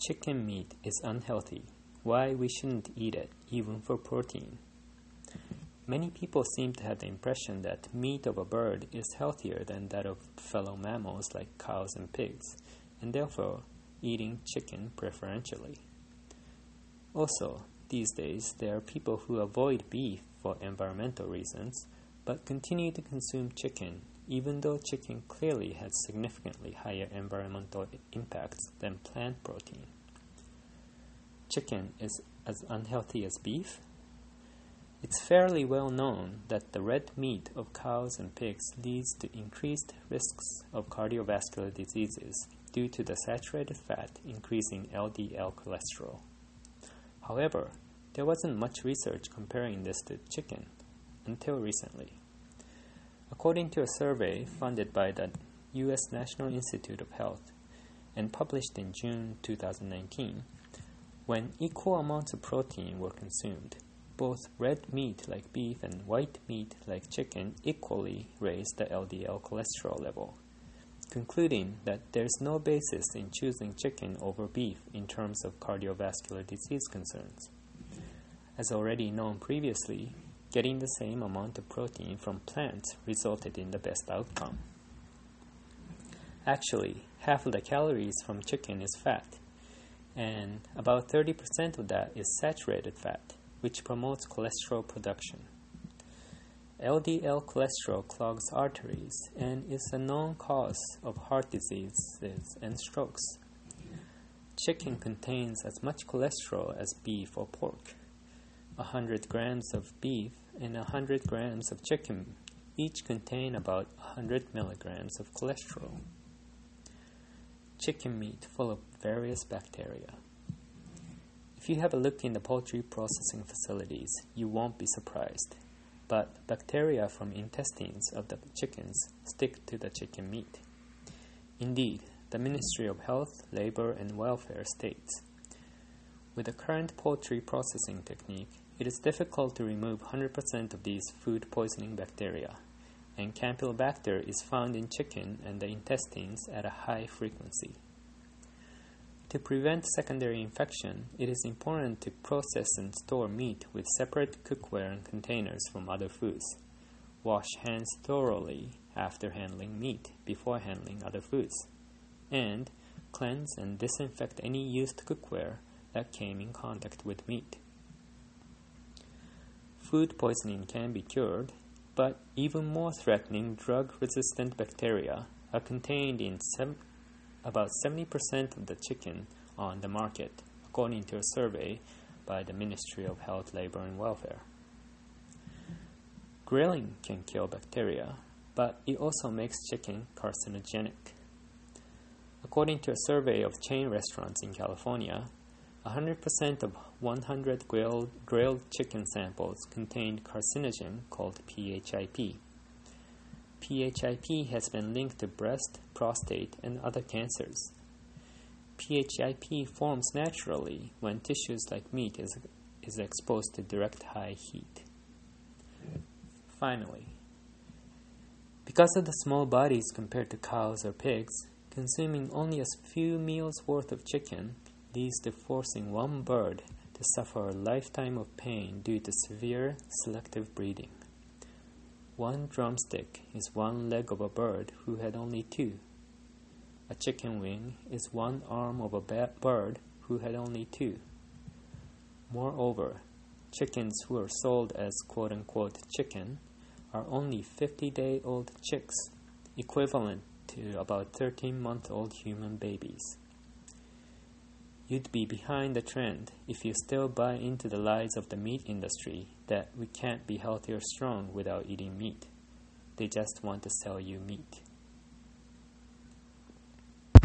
chicken meat is unhealthy, why we shouldn't eat it, even for protein. Many people seem to have the impression that meat of a bird is healthier than that of fellow mammals like cows and pigs, and therefore eating chicken preferentially. Also, these days there are people who avoid beef for environmental reasons but continue to consume chicken even though chicken clearly has significantly higher environmental impacts than plant protein. Chicken is as unhealthy as beef? It's fairly well known that the red meat of cows and pigs leads to increased risks of cardiovascular diseases due to the saturated fat increasing LDL cholesterol. However, there wasn't much research comparing this to chicken until recently. According to a survey funded by the U.S. National Institute of Health and published in June 2019, when equal amounts of protein were consumed, both red meat like beef and white meat like chicken equally raised the LDL cholesterol level, concluding that there's no basis in choosing chicken over beef in terms of cardiovascular disease concerns. As already known previously, getting the same amount of protein from plants resulted in the best outcome. Actually, half of the calories from chicken is fat, and about 30% of that is saturated fat, which promotes cholesterol production. LDL cholesterol clogs arteries and is a known cause of heart diseases and strokes. Chicken contains as much cholesterol as beef or pork. 100 grams of beef and 100 grams of chicken each contain about 100 milligrams of cholesterol. Chicken meat full of various bacteria. If you have a look in the poultry processing facilities, you won't be surprised. But bacteria from intestines of the chickens stick to the chicken meat. Indeed, the Ministry of Health, Labor and Welfare states with the current poultry processing technique, it is difficult to remove 100% of these food poisoning bacteria, and Campylobacter is found in chicken and the intestines at a high frequency. To prevent secondary infection, it is important to process and store meat with separate cookware and containers from other foods. Wash hands thoroughly after handling meat before handling other foods. And cleanse and disinfect any used cookware that came in contact with meat. Food poisoning can be cured, but even more threatening drug resistant bacteria are contained in about 70% of the chicken on the market, according to a survey by the Ministry of Health, Labor and Welfare. Grilling can kill bacteria, but it also makes chicken carcinogenic. According to a survey of chain restaurants in California, 100% of 100 grilled, grilled chicken samples contained carcinogen called PHIP. PHIP has been linked to breast, prostate, and other cancers. PHIP forms naturally when tissues like meat is, is exposed to direct high heat. Finally, because of the small bodies compared to cows or pigs, consuming only a few meals worth of chicken leads to forcing one bird to suffer a lifetime of pain due to severe selective breeding. One drumstick is one leg of a bird who had only two. A chicken wing is one arm of a bird who had only two. Moreover, chickens who are sold as quote unquote chicken are only 50 day old chicks, equivalent to about 13 month old human babies. You'd be behind the trend if you still buy into the lies of the meat industry that we can't be healthy or strong without eating meat. They just want to sell you meat.